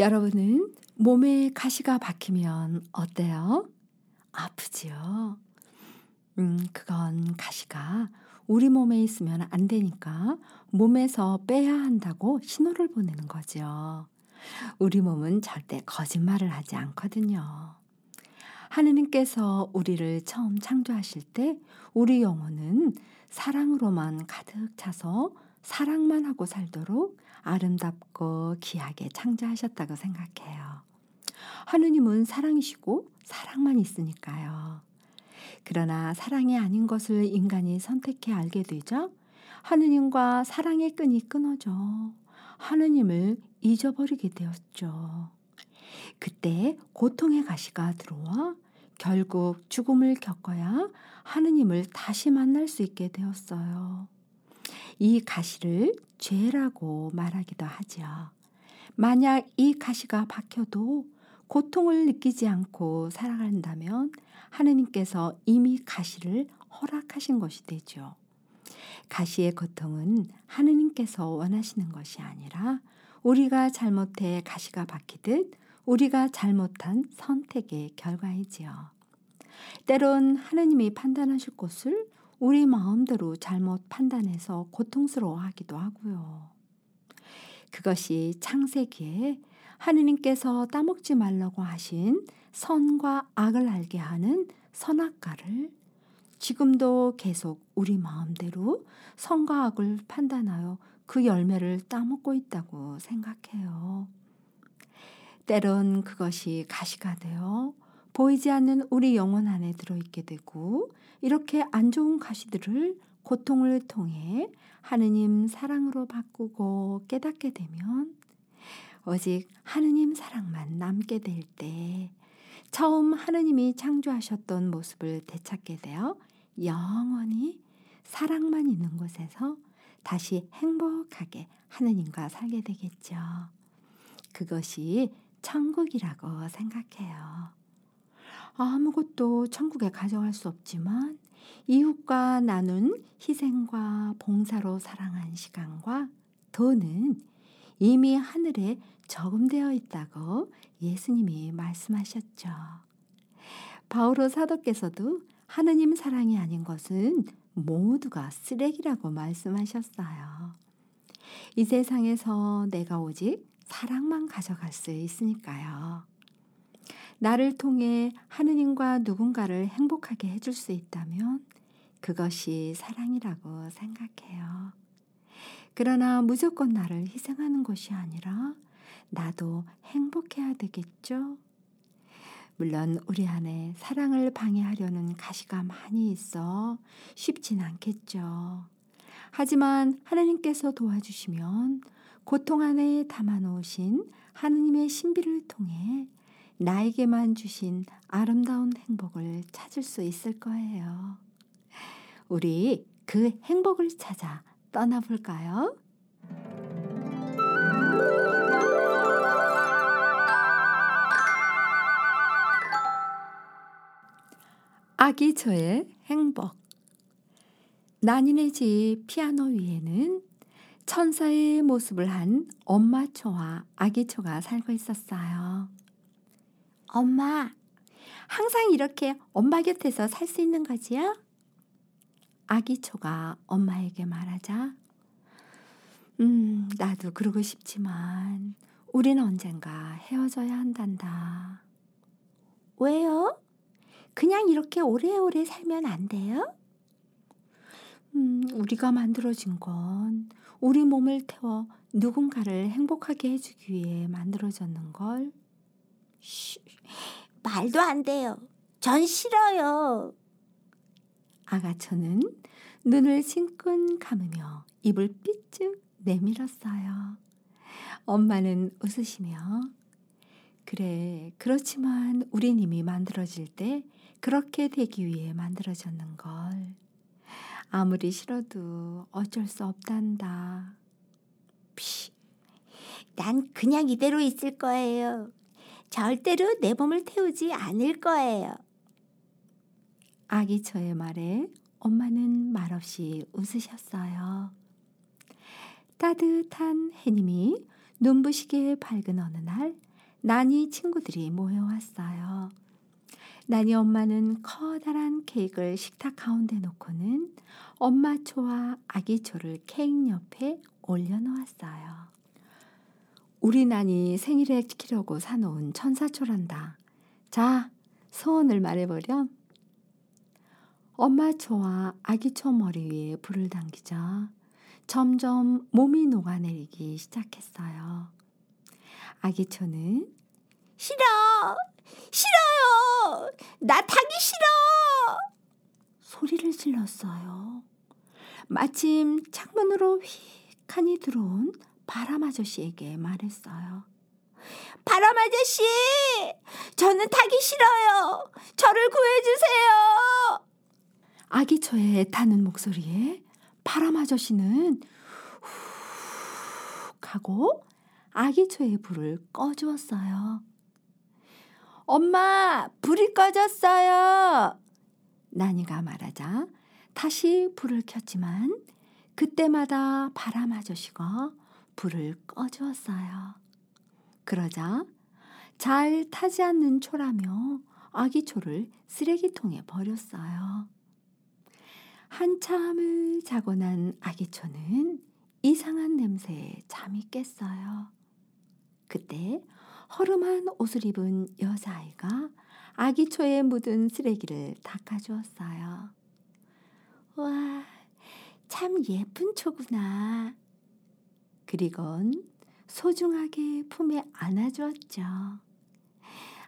여러분은 몸에 가시가 박히면 어때요? 아프지요? 음, 그건 가시가 우리 몸에 있으면 안 되니까 몸에서 빼야 한다고 신호를 보내는 거죠. 우리 몸은 절대 거짓말을 하지 않거든요. 하느님께서 우리를 처음 창조하실 때 우리 영혼은 사랑으로만 가득 차서 사랑만 하고 살도록 아름답고 귀하게 창조하셨다고 생각해요. 하느님은 사랑이시고 사랑만 있으니까요. 그러나 사랑이 아닌 것을 인간이 선택해 알게 되죠. 하느님과 사랑의 끈이 끊어져 하느님을 잊어버리게 되었죠. 그때 고통의 가시가 들어와 결국 죽음을 겪어야 하느님을 다시 만날 수 있게 되었어요. 이 가시를 죄라고 말하기도 하죠. 만약 이 가시가 박혀도 고통을 느끼지 않고 살아간다면 하느님께서 이미 가시를 허락하신 것이 되죠. 가시의 고통은 하느님께서 원하시는 것이 아니라 우리가 잘못해 가시가 박히듯 우리가 잘못한 선택의 결과이지요. 때론 하느님이 판단하실 것을 우리 마음대로 잘못 판단해서 고통스러워하기도 하고요. 그것이 창세기에 하느님께서 따먹지 말라고 하신 선과 악을 알게 하는 선악과를 지금도 계속 우리 마음대로 선과 악을 판단하여 그 열매를 따먹고 있다고 생각해요. 때론 그것이 가시가 되어 보이지 않는 우리 영혼 안에 들어있게 되고 이렇게 안 좋은 가시들을 고통을 통해 하느님 사랑으로 바꾸고 깨닫게 되면 오직 하느님 사랑만 남게 될 때 처음 하느님이 창조하셨던 모습을 되찾게 되어 영원히 사랑만 있는 곳에서 다시 행복하게 하느님과 살게 되겠죠. 그것이 천국이라고 생각해요. 아무것도 천국에 가져갈 수 없지만 이웃과 나눈 희생과 봉사로 사랑한 시간과 돈은 이미 하늘에 저금되어 있다고 예수님이 말씀하셨죠. 바오로 사도께서도 하느님 사랑이 아닌 것은 모두가 쓰레기라고 말씀하셨어요. 이 세상에서 내가 오직 사랑만 가져갈 수 있으니까요. 나를 통해 하느님과 누군가를 행복하게 해줄 수 있다면 그것이 사랑이라고 생각해요. 그러나 무조건 나를 희생하는 것이 아니라 나도 행복해야 되겠죠? 물론 우리 안에 사랑을 방해하려는 가시가 많이 있어 쉽진 않겠죠. 하지만 하나님께서 도와주시면 고통 안에 담아놓으신 하느님의 신비를 통해 나에게만 주신 아름다운 행복을 찾을 수 있을 거예요. 우리 그 행복을 찾아 떠나볼까요? 아기초의 행복 난이네 집 피아노 위에는 천사의 모습을 한 엄마 초와 아기 초가 살고 있었어요. 엄마, 항상 이렇게 엄마 곁에서 살 수 있는 거지요? 아기 초가 엄마에게 말하자, 음, 나도 그러고 싶지만, 우린 언젠가 헤어져야 한단다. 왜요? 그냥 이렇게 오래오래 살면 안 돼요? 음, 우리가 만들어진 건 우리 몸을 태워 누군가를 행복하게 해주기 위해 만들어졌는 걸. 쉬, 말도 안 돼요. 전 싫어요. 아가초는 눈을 싱끈 감으며 입을 삐쭉 내밀었어요. 엄마는 웃으시며 그래 그렇지만 우린 이미 만들어질 때 그렇게 되기 위해 만들어졌는 걸 아무리 싫어도 어쩔 수 없단다. 피, 난 그냥 이대로 있을 거예요. 절대로 내 몸을 태우지 않을 거예요. 아기처의 말에 엄마는 말없이 웃으셨어요. 따뜻한 해님이 눈부시게 밝은 어느 날 나니 친구들이 모여왔어요. 나니 엄마는 커다란 케이크를 식탁 가운데 놓고는 엄마 초와 아기 초를 케이크 옆에 올려놓았어요. 우리 나니 생일에 지키려고 사놓은 천사초란다. 자, 소원을 말해보렴. 엄마 초와 아기 초 머리 위에 불을 당기자 점점 몸이 녹아내리기 시작했어요. 아기 초는 싫어! 싫어요! 나 타기 싫어! 소리를 질렀어요. 마침 창문으로 휙 하니 들어온 바람 아저씨에게 말했어요. 바람 아저씨! 저는 타기 싫어요! 저를 구해주세요! 아기초의 타는 목소리에 바람 아저씨는 훅 하고 아기 초의 불을 꺼주었어요. 엄마, 불이 꺼졌어요. 나니가 말하자 다시 불을 켰지만 그때마다 바람 아저씨가 불을 꺼주었어요. 그러자 잘 타지 않는 초라며 아기 초를 쓰레기통에 버렸어요. 한참을 자고 난 아기 초는 이상한 냄새에 잠이 깼어요. 그때 허름한 옷을 입은 여자아이가 아기 초에 묻은 쓰레기를 닦아주었어요. 와, 참 예쁜 초구나. 그리곤 소중하게 품에 안아주었죠.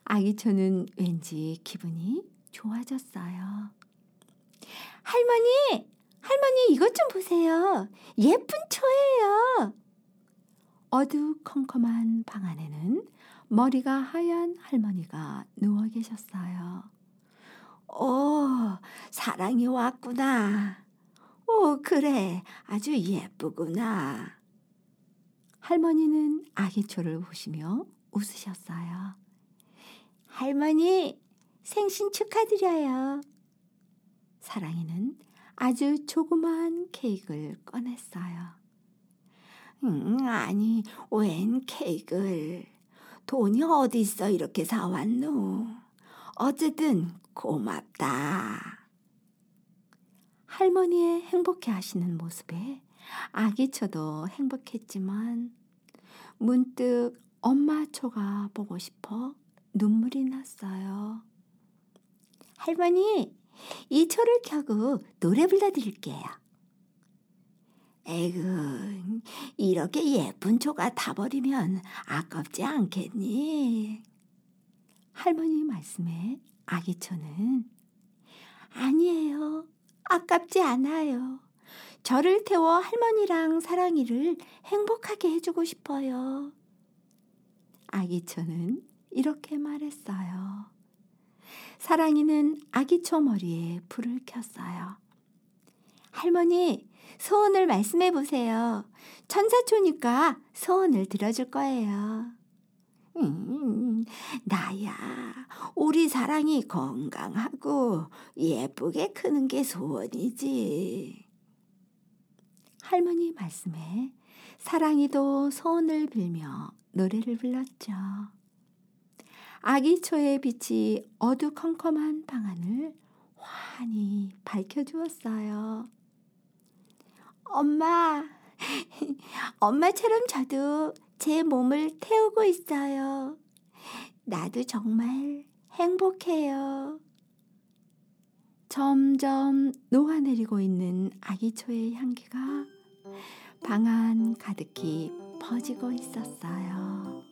아기 초는 왠지 기분이 좋아졌어요. 할머니, 할머니 이것 좀 보세요. 예쁜 초예요. 어두컴컴한 방 안에는 머리가 하얀 할머니가 누워 계셨어요. 오, 사랑이 왔구나. 오, 그래. 아주 예쁘구나. 할머니는 아기 초를 보시며 웃으셨어요. 할머니, 생신 축하드려요. 사랑이는 아주 조그만 케이크를 꺼냈어요. 음, 아니, 웬 케이크를. 돈이 어디 있어 이렇게 사왔노. 어쨌든 고맙다. 할머니의 행복해 하시는 모습에 아기초도 행복했지만 문득 엄마 초가 보고 싶어 눈물이 났어요. 할머니, 이 초를 켜고 노래 불러드릴게요. 에그, 이렇게 예쁜 초가 타버리면 아깝지 않겠니? 할머니 말씀에 아기초는 아니에요. 아깝지 않아요. 저를 태워 할머니랑 사랑이를 행복하게 해주고 싶어요. 아기초는 이렇게 말했어요. 사랑이는 아기초 머리에 불을 켰어요. 할머니, 소원을 말씀해 보세요. 천사초니까 소원을 들어줄 거예요. 음, 나야, 우리 사랑이 건강하고 예쁘게 크는 게 소원이지. 할머니 말씀에 사랑이도 소원을 빌며 노래를 불렀죠. 아기초의 빛이 어두컴컴한 방안을 환히 밝혀주었어요. 엄마, 엄마처럼 저도 제 몸을 태우고 있어요. 나도 정말 행복해요. 점점 녹아내리고 있는 아기초의 향기가 방 안 가득히 퍼지고 있었어요.